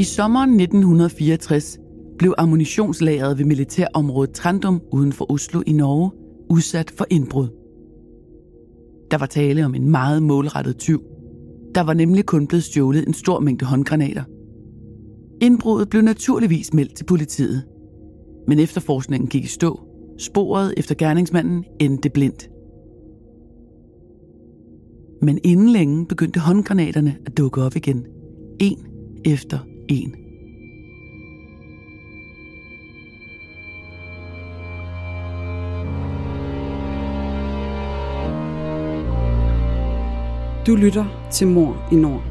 I sommeren 1964 blev ammunitionslageret ved militærområdet Trandum uden for Oslo i Norge udsat for indbrud. Der var tale om en meget målrettet tyv. Der var nemlig kun blevet stjålet en stor mængde håndgranater. Indbruddet blev naturligvis meldt til politiet. Men efterforskningen gik i stå. Sporet efter gerningsmanden endte blindt. Men inden længe begyndte håndgranaterne at dukke op igen. En efter en. Du lytter til Mor i Nord.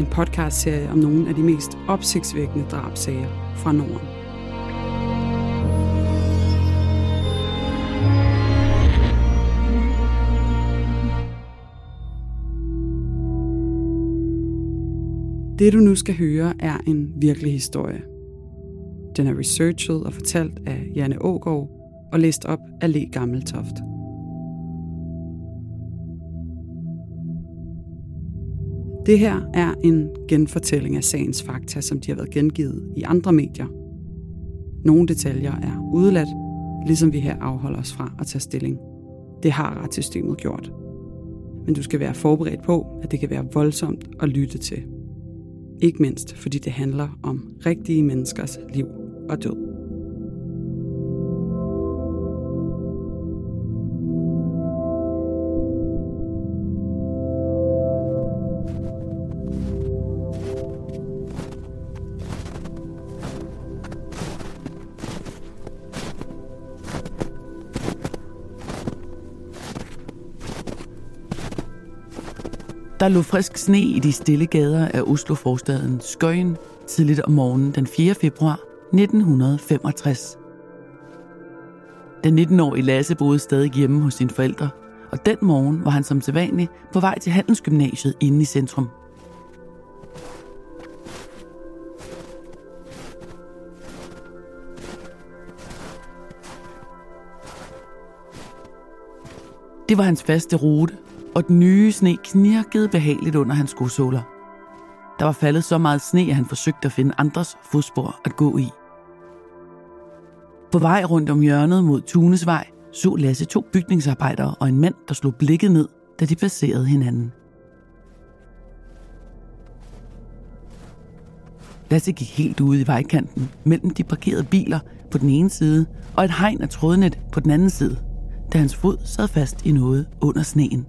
En podcastserie om nogle af de mest opsigtsvækkende drabsager fra Norden. Det du nu skal høre er en virkelig historie. Den er researchet og fortalt af Janne Ågaard og læst op af Le Gammeltoft. Det her er en genfortælling af sagens fakta, som de har været gengivet i andre medier. Nogle detaljer er udeladt, ligesom vi her afholder os fra at tage stilling. Det har retssystemet gjort. Men du skal være forberedt på, at det kan være voldsomt at lytte til. Ikke mindst fordi det handler om rigtige menneskers liv og død. Der lå frisk sne i de stille gader af Oslo-forstaden Skøyen tidligt om morgenen den 4. februar 1965. Den 19-årige Lasse boede stadig hjemme hos sine forældre, og den morgen var han som sædvanlig på vej til Handelsgymnasiet inde i centrum. Det var hans faste rute, og den nye sne knirkede behageligt under hans skosåler. Der var faldet så meget sne, at han forsøgte at finde andres fodspor at gå i. På vej rundt om hjørnet mod Tunesvej så Lasse to bygningsarbejdere og en mand, der slog blikket ned, da de passerede hinanden. Lasse gik helt ude i vejkanten mellem de parkerede biler på den ene side og et hegn af trådnet på den anden side, da hans fod sad fast i noget under sneen.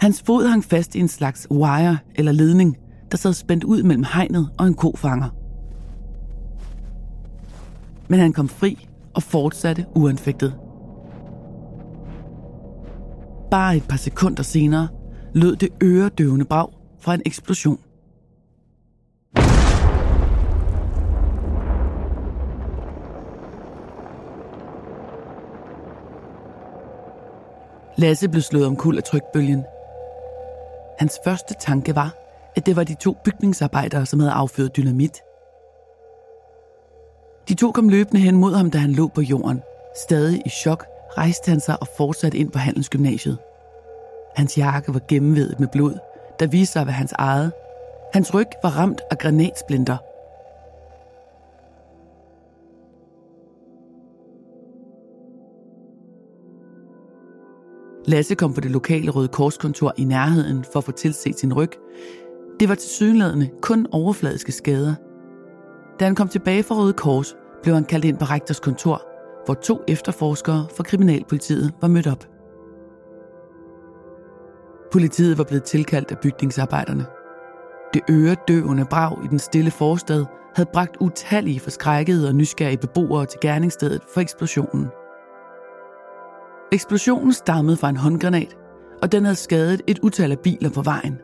Hans fod hang fast i en slags wire eller ledning, der sad spændt ud mellem hegnet og en kofanger. Men han kom fri og fortsatte uanfægtet. Bare et par sekunder senere lød det øredøvende brag fra en eksplosion. Lasse blev slået omkuld af trykbølgen – Hans første tanke var, at det var de to bygningsarbejdere, som havde affyret dynamit. De to kom løbende hen mod ham, da han lå på jorden. Stadig i chok rejste han sig og fortsatte ind på handelsgymnasiet. Hans jakke var gennemvedet med blod, der viste sig at være hans eget. Hans ryg var ramt af granatsplinter. Lasse kom på det lokale Røde Korskontor i nærheden for at få tilset sin ryg. Det var til synlædende kun overfladiske skader. Da han kom tilbage fra Røde Kors, blev han kaldt ind på rektors kontor, hvor to efterforskere fra Kriminalpolitiet var mødt op. Politiet var blevet tilkaldt af bygningsarbejderne. Det øredøvende brag i den stille forstad havde bragt utallige forskrækkede og nysgerrige beboere til gerningsstedet for eksplosionen – Eksplosionen stammede fra en håndgranat, og den havde skadet et utal af biler på vejen.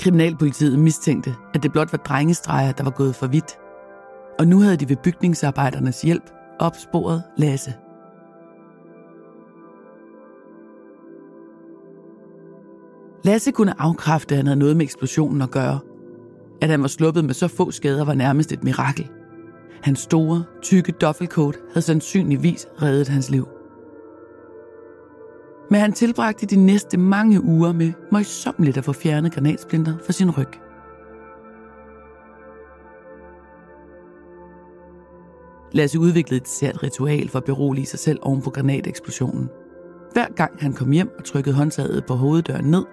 Kriminalpolitiet mistænkte, at det blot var drengestreger, der var gået for vidt. Og nu havde de ved bygningsarbejdernes hjælp opsporet Lasse. Lasse kunne afkræfte, at han havde noget med eksplosionen at gøre. At han var sluppet med så få skader var nærmest et mirakel – Hans store, tykke duffelcoat havde sandsynligvis reddet hans liv. Men han tilbragte de næste mange uger med møjsommeligt at få fjernet granatsplinter fra sin ryg. Lasse udviklede et sært ritual for at berolige sig selv oven på granateksplosionen. Hver gang han kom hjem og trykkede håndtaget på hoveddøren ned,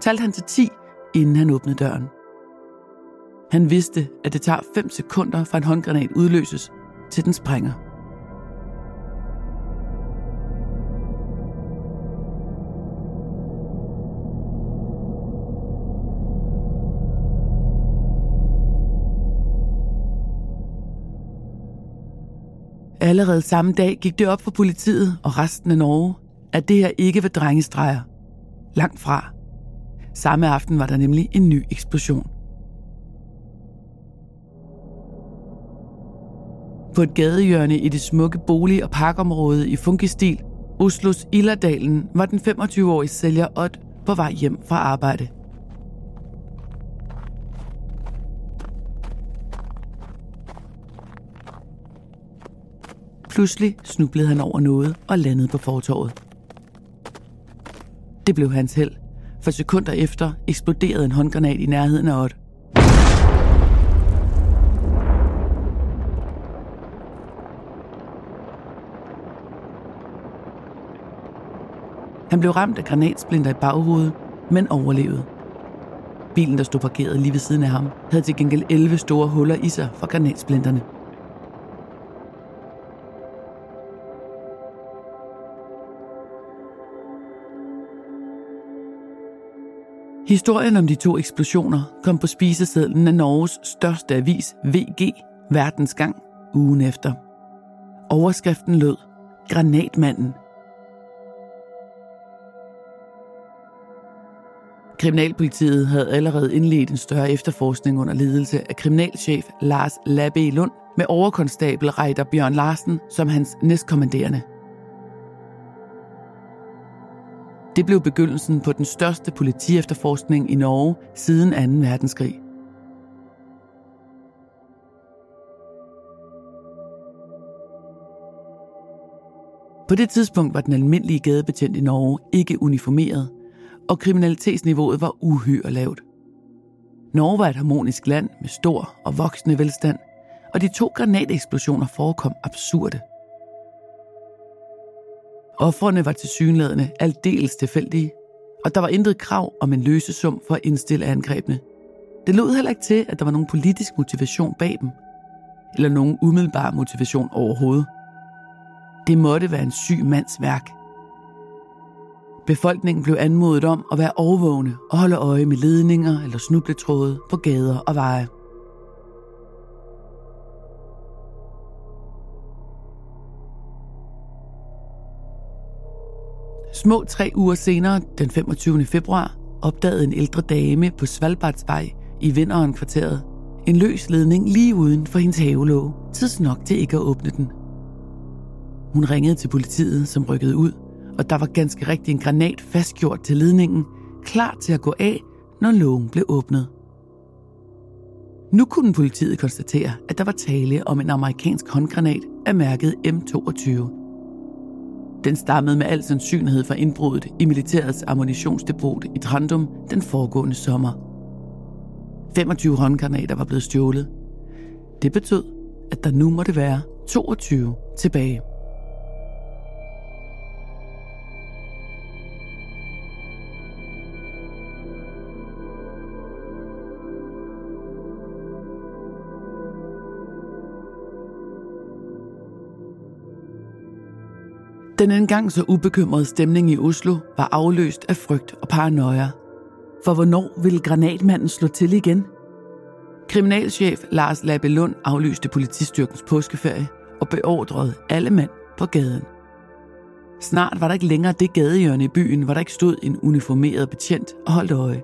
talte han til 10, inden han åbnede døren. Han vidste, at det tager 5 sekunder fra en håndgranat udløses, til den sprænger. Allerede samme dag gik det op for politiet og resten af Norge, at det her ikke var drengestreger. Langt fra. Samme aften var der nemlig en ny eksplosion. På et gadehjørne i det smukke bolig- og parkområde i Funkistil, Oslos Illerdalen, var den 25-årige sælger Ott på vej hjem fra arbejde. Pludselig snublede han over noget og landede på fortorvet. Det blev hans held, for sekunder efter eksploderede en håndgranat i nærheden af Ott. Han blev ramt af granatsplinter i baghovedet, men overlevede. Bilen, der stod parkeret lige ved siden af ham, havde til gengæld 11 store huller i sig fra granatsplinterne. Historien om de to eksplosioner kom på spisesedlen af Norges største avis, VG, Verdens Gang, ugen efter. Overskriften lød, Granatmanden. Kriminalpolitiet havde allerede indledt en større efterforskning under ledelse af kriminalchef Lars Labbe Lund med overkonstabel Reiter Bjørn Larsen som hans næstkommanderende. Det blev begyndelsen på den største politiefterforskning i Norge siden 2. verdenskrig. På det tidspunkt var den almindelige gadebetjent i Norge ikke uniformeret, og kriminalitetsniveauet var uhyre lavt. Norge var et harmonisk land med stor og voksende velstand, og de to granateksplosioner forekom absurde – Offrene var til synlædende aldeles tilfældige, og der var intet krav om en løsesum for at indstille angrebene. Det lød heller ikke til, at der var nogen politisk motivation bag dem, eller nogen umiddelbar motivation overhovedet. Det måtte være en syg mands værk. Befolkningen blev anmodet om at være overvågne og holde øje med ledninger eller snubletråde på gader og veje. Små tre uger senere, den 25. februar, opdagede en ældre dame på Svalbardsvej i Vinderen kvarteret en løs ledning lige uden for hendes havelåge, tids nok til ikke at åbne den. Hun ringede til politiet, som rykkede ud, og der var ganske rigtig en granat fastgjort til ledningen, klar til at gå af, når lågen blev åbnet. Nu kunne politiet konstatere, at der var tale om en amerikansk håndgranat af mærket M22. Den stammede med al sandsynlighed fra indbruddet i militærets ammunitionsdepot i Trandum den foregående sommer. 25 håndgranater var blevet stjålet. Det betød, at der nu måtte være 22 tilbage. Den engang så ubekymrede stemning i Oslo var afløst af frygt og paranoia. For hvornår ville granatmanden slå til igen? Kriminalchef Lars Labelund aflyste politistyrkens påskeferie og beordrede alle mænd på gaden. Snart var der ikke længere det gadehjørne i byen, hvor der ikke stod en uniformeret betjent og holdt øje.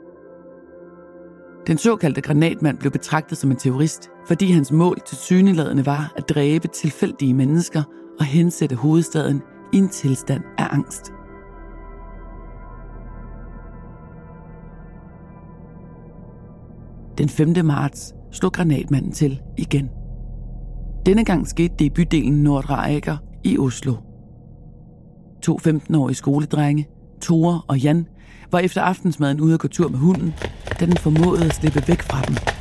Den såkaldte granatmand blev betragtet som en terrorist, fordi hans mål til syneladende var at dræbe tilfældige mennesker og hensætte hovedstaden i en tilstand af angst. Den 5. marts slog granatmanden til igen. Denne gang skete det i bydelen Nordre i Oslo. To 15-årige skoledrenge, Tore og Jan var efter aftensmaden ude at gå tur med hunden, da den formåede at slippe væk fra dem.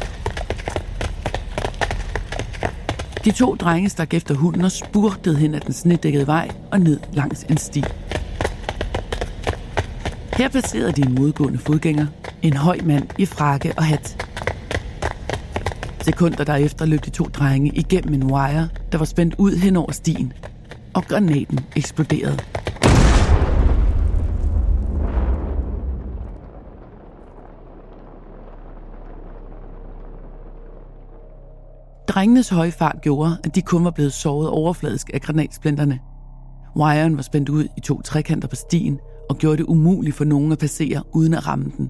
De to drenge stak efter hunden og spurtede hen ad den snedækkede vej og ned langs en sti. Her passerede de en modgående fodgænger, en høj mand i frakke og hat. Sekunder derefter løb de to drenge igennem en wire, der var spændt ud hen over stien, og granaten eksploderede. Drengenes høje fart gjorde, at de kun var blevet såret overfladisk af granatsplinterne. Wiren var spændt ud i to trekanter på stien og gjorde det umuligt for nogen at passere uden at ramme den.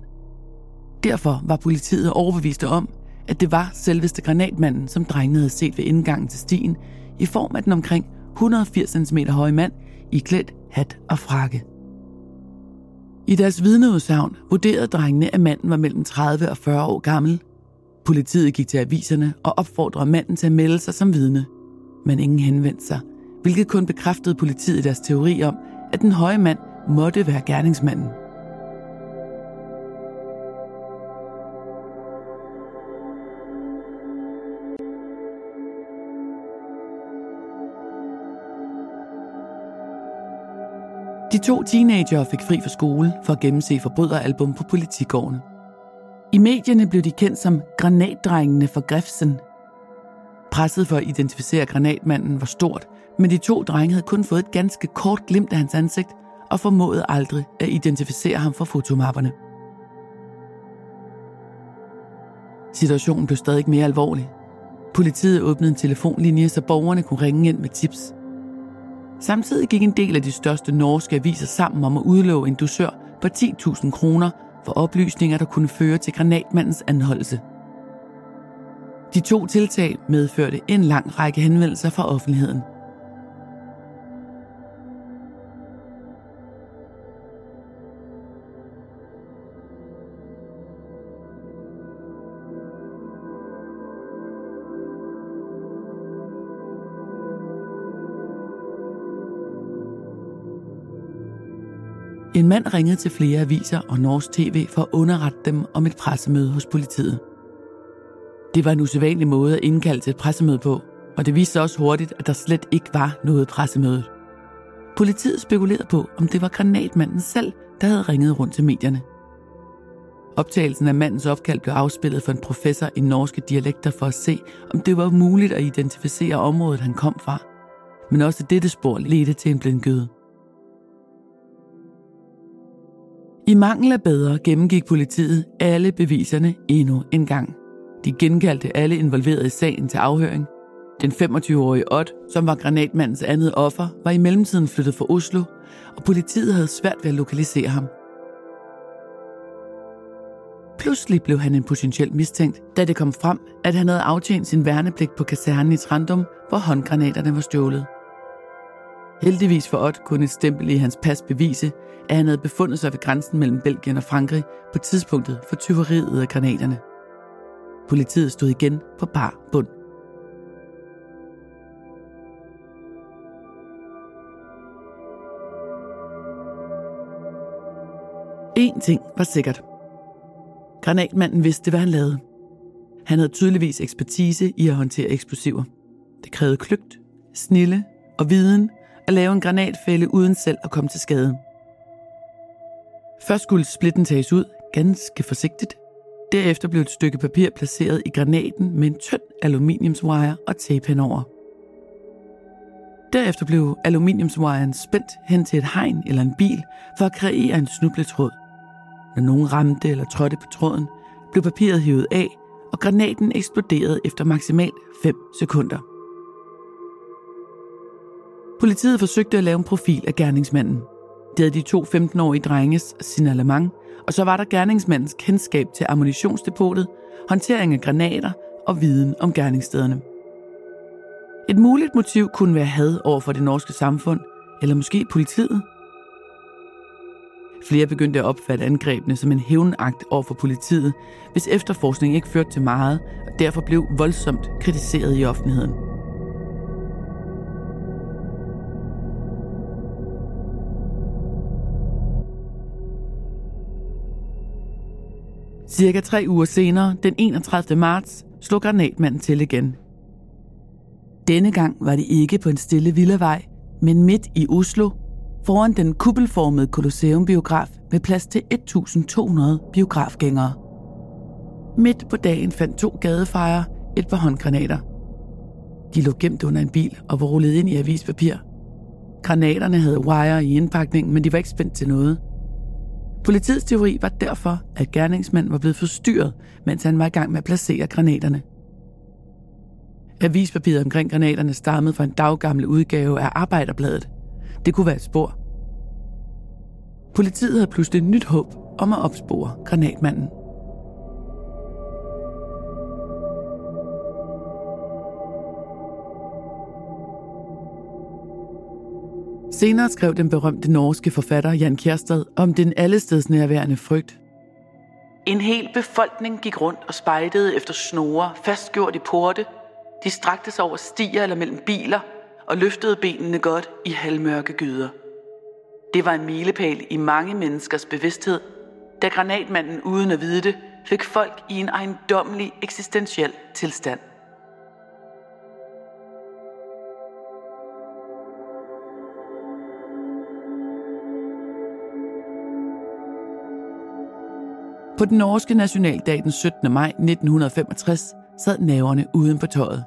Derfor var politiet overbeviste om, at det var selveste granatmanden, som drengene havde set ved indgangen til stien, i form af den omkring 180 cm høje mand i klædt hat og frakke. I deres vidneudsagn vurderede drengene, at manden var mellem 30 og 40 år gammel. Politiet gik til aviserne og opfordrede manden til at melde sig som vidne. Men ingen henvendte sig, hvilket kun bekræftede politiet i deres teori om, at den høje mand måtte være gerningsmanden. De to teenager fik fri fra skole for at gennemse forbryderalbum på politigården. I medierne blev de kendt som granatdrengene for Grefsen. Presset for at identificere granatmanden var stort, men de to drenge havde kun fået et ganske kort glimt af hans ansigt og formåede aldrig at identificere ham fra fotomapperne. Situationen blev stadig mere alvorlig. Politiet åbnede en telefonlinje, så borgerne kunne ringe ind med tips – Samtidig gik en del af de største norske aviser sammen om at udlove en dusør på 10.000 kroner for oplysninger, der kunne føre til granatmandens anholdelse. De to tiltag medførte en lang række henvendelser fra offentligheden – En mand ringede til flere aviser og Norsk TV for at underrette dem om et pressemøde hos politiet. Det var en usædvanlig måde at indkalde til et pressemøde på, og det viste sig også hurtigt, at der slet ikke var noget pressemøde. Politiet spekulerede på, om det var granatmanden selv, der havde ringet rundt til medierne. Optagelsen af mandens opkald blev afspillet for en professor i norske dialekter for at se, om det var muligt at identificere området, han kom fra. Men også dette spor ledte til en blindgyde. I mangel af bedre gennemgik politiet alle beviserne endnu en gang. De genkaldte alle involverede i sagen til afhøring. Den 25-årige Ott, som var granatmandens andet offer, var i mellemtiden flyttet fra Oslo, og politiet havde svært ved at lokalisere ham. Pludselig blev han en potentiel mistænkt, da det kom frem, at han havde aftjent sin værnepligt på kasernen i Trandum, hvor håndgranaterne var stjålet. Heldigvis for Ott kunne et stempel i hans pas bevise, at han havde befundet sig ved grænsen mellem Belgien og Frankrig på tidspunktet for tyveriet af granaterne. Politiet stod igen på bar bund. En ting var sikkert. Granatmanden vidste, hvad han lavede. Han havde tydeligvis ekspertise i at håndtere eksplosiver. Det krævede kløgt, snille og viden at lave en granatfælde uden selv at komme til skade. Først skulle splitten tages ud, ganske forsigtigt. Derefter blev et stykke papir placeret i granaten med en tynd aluminiumswire og tape henover. Derefter blev aluminiumswiren spændt hen til et hegn eller en bil for at kreere en snubletråd. Når nogen ramte eller trådte på tråden, blev papiret hævet af, og granaten eksploderede efter maksimalt 5 sekunder. Politiet forsøgte at lave en profil af gerningsmanden. Det havde de to 15-årige drenges signalement, og så var der gerningsmandens kendskab til ammunitionsdepotet, håndtering af granater og viden om gerningsstederne. Et muligt motiv kunne være had over for det norske samfund, eller måske politiet. Flere begyndte at opfatte angrebene som en hævnakt over for politiet, hvis efterforskning ikke førte til meget, og derfor blev voldsomt kritiseret i offentligheden. Cirka tre uger senere, den 31. marts, slog granatmanden til igen. Denne gang var det ikke på en stille villavej, men midt i Oslo, foran den kuppelformede Colosseum-biograf med plads til 1200 biografgængere. Midt på dagen fandt to gadefejre et par håndgranater. De lå gemt under en bil og var rullet ind i avispapir. Granaterne havde wire i indpakningen, men de var ikke spændt til noget. Politiets teori var derfor, at gerningsmanden var blevet forstyrret, mens han var i gang med at placere granaterne. Avispapiret omkring granaterne stammede fra en daggammel udgave af Arbejderbladet. Det kunne være et spor. Politiet havde pludselig nyt håb om at opspore granatmanden. Senere skrev den berømte norske forfatter Jan Kjærstad om den allestedsnærværende frygt. En hel befolkning gik rundt og spejtede efter snore, fastgjort i porte. De strakte sig over stier eller mellem biler og løftede benene godt i halvmørke gyder. Det var en milepæl i mange menneskers bevidsthed, da granatmanden uden at vide det fik folk i en ejendommelig eksistentiel tilstand. På den norske nationaldag den 17. maj 1965 sad naverne uden på tøjet.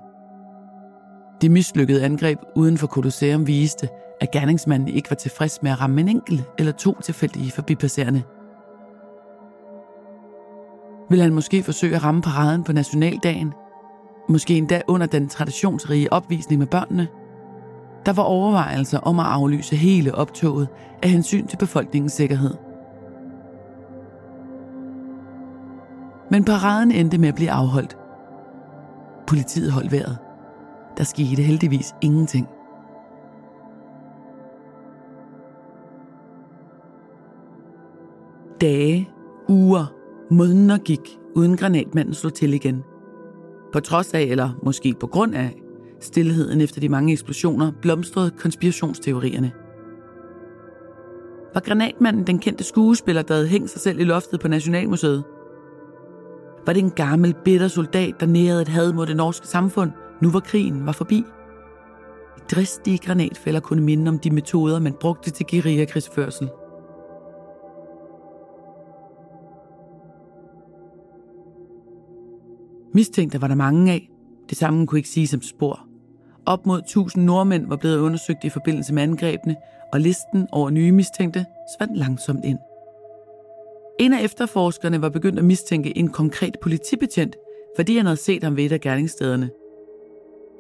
Det mislykkede angreb uden for Colosseum viste, at gerningsmanden ikke var tilfreds med at ramme en enkelt eller to tilfældige forbipasserende. Vil han måske forsøge at ramme paraden på nationaldagen? Måske endda under den traditionsrige opvisning med børnene? Der var overvejelser om at aflyse hele optoget af hensyn til befolkningens sikkerhed – Men paraden endte med at blive afholdt. Politiet holdt vejret. Der skete heldigvis ingenting. Dage, uger, måneder gik, uden granatmanden slog til igen. På trods af, eller måske på grund af, stillheden efter de mange eksplosioner, blomstrede konspirationsteorierne. Var granatmanden den kendte skuespiller, der havde hængt sig selv i loftet på Nationalmuseet? Var det en gammel, bitter soldat, der nærede et had mod det norske samfund, nu hvor krigen var forbi? Dristige granatfælder kunne minde om de metoder, man brugte til guerillakrigsførsel. Mistænkte var der mange af. Det samme kunne ikke sige som spor. Op mod 1000 nordmænd var blevet undersøgt i forbindelse med angrebene, og listen over nye mistænkte svandt langsomt ind. En af efterforskerne var begyndt at mistænke en konkret politibetjent, fordi han havde set ham ved et af gerningsstederne.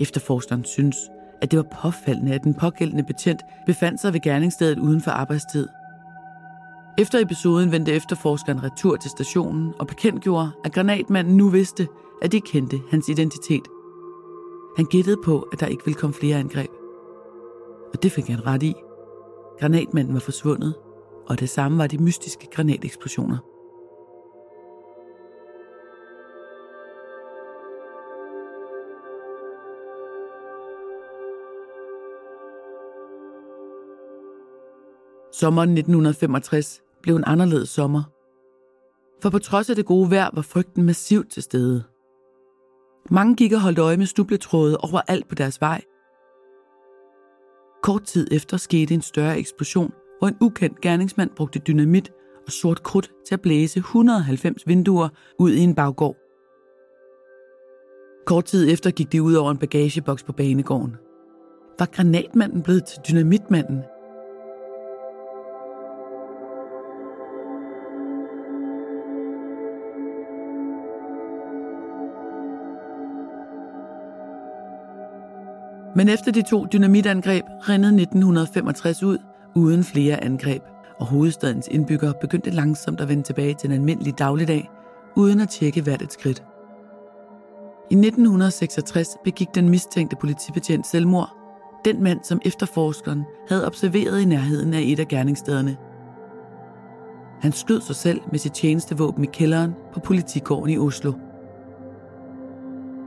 Efterforskeren synes, at det var påfaldende, at den pågældende betjent befandt sig ved gerningsstedet uden for arbejdstid. Efter episoden vendte efterforskeren retur til stationen og bekendtgjorde, at granatmanden nu vidste, at de kendte hans identitet. Han gættede på, at der ikke ville komme flere angreb. Og det fik han ret i. Granatmanden var forsvundet, og det samme var de mystiske granateksplosioner. Sommeren 1965 blev en anderledes sommer. For på trods af det gode vejr var frygten massivt til stede. Mange gik og holdt øje med snubletråde overalt på deres vej. Kort tid efter skete en større eksplosion, hvor en ukendt gerningsmand brugte dynamit og sort krudt til at blæse 190 vinduer ud i en baggård. Kort tid efter gik de ud over en bagageboks på banegården. Var granatmanden blevet til dynamitmanden? Men efter de to dynamitangreb rendede 1965 ud, uden flere angreb, og hovedstadens indbyggere begyndte langsomt at vende tilbage til en almindelig dagligdag, uden at tjekke hvert et skridt. I 1966 begik den mistænkte politibetjent selvmord, den mand, som efterforskeren havde observeret i nærheden af et af gerningsstederne. Han skød sig selv med sit tjenestevåben i kælderen på politigården i Oslo.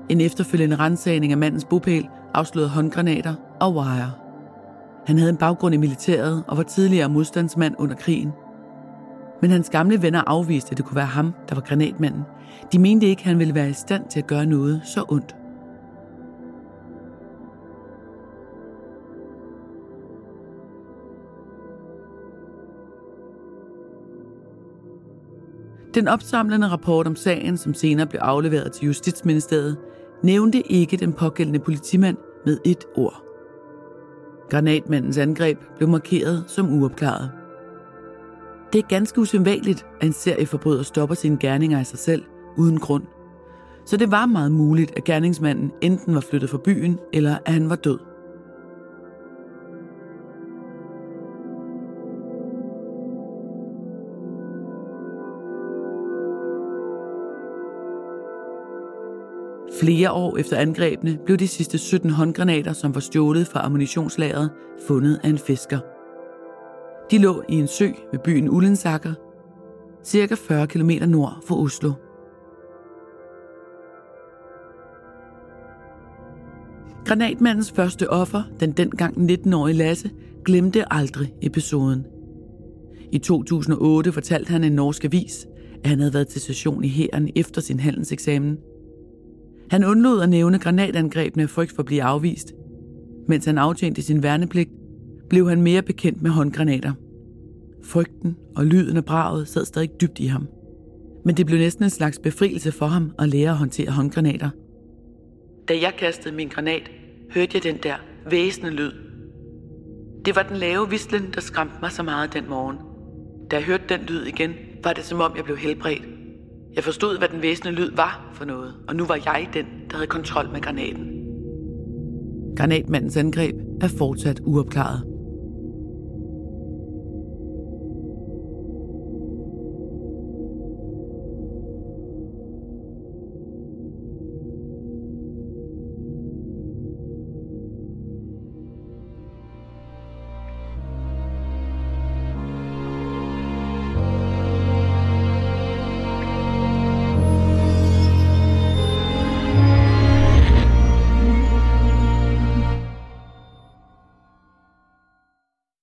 En efterfølgende rensagning af mandens bopæl afslørede håndgranater og wire. Han havde en baggrund i militæret og var tidligere modstandsmand under krigen. Men hans gamle venner afviste, at det kunne være ham, der var granatmanden. De mente ikke, at han ville være i stand til at gøre noget så ondt. Den opsamlende rapport om sagen, som senere blev afleveret til Justitsministeriet, nævnte ikke den pågældende politimand med et ord. Granatmandens angreb blev markeret som uopklaret. Det er ganske usædvanligt, at en serieforbryder stopper sine gerninger af sig selv uden grund. Så det var meget muligt, at gerningsmanden enten var flyttet fra byen, eller at han var død. Flere år efter angrebene blev de sidste 17 håndgranater, som var stjålet fra ammunitionslageret, fundet af en fisker. De lå i en sø ved byen Ullensaker, cirka 40 km nord for Oslo. Granatmandens første offer, den dengang 19-årige Lasse, glemte aldrig episoden. I 2008 fortalte han en norsk avis, at han havde været til session i hæren efter sin handelseksamen – han undlod at nævne granatangrebene af frygt for at blive afvist. Mens han aftjente sin værnepligt, blev han mere bekendt med håndgranater. Frygten og lyden af braget sad stadig dybt i ham. Men det blev næsten en slags befrielse for ham at lære at håndtere håndgranater. Da jeg kastede min granat, hørte jeg den der væsende lyd. Det var den lave vislen, der skræmte mig så meget den morgen. Da jeg hørte den lyd igen, var det som om jeg blev helbredt. Jeg forstod, hvad den væsende lyd var for noget, og nu var jeg den, der havde kontrol med granaten. Granatmandens angreb er fortsat uopklaret.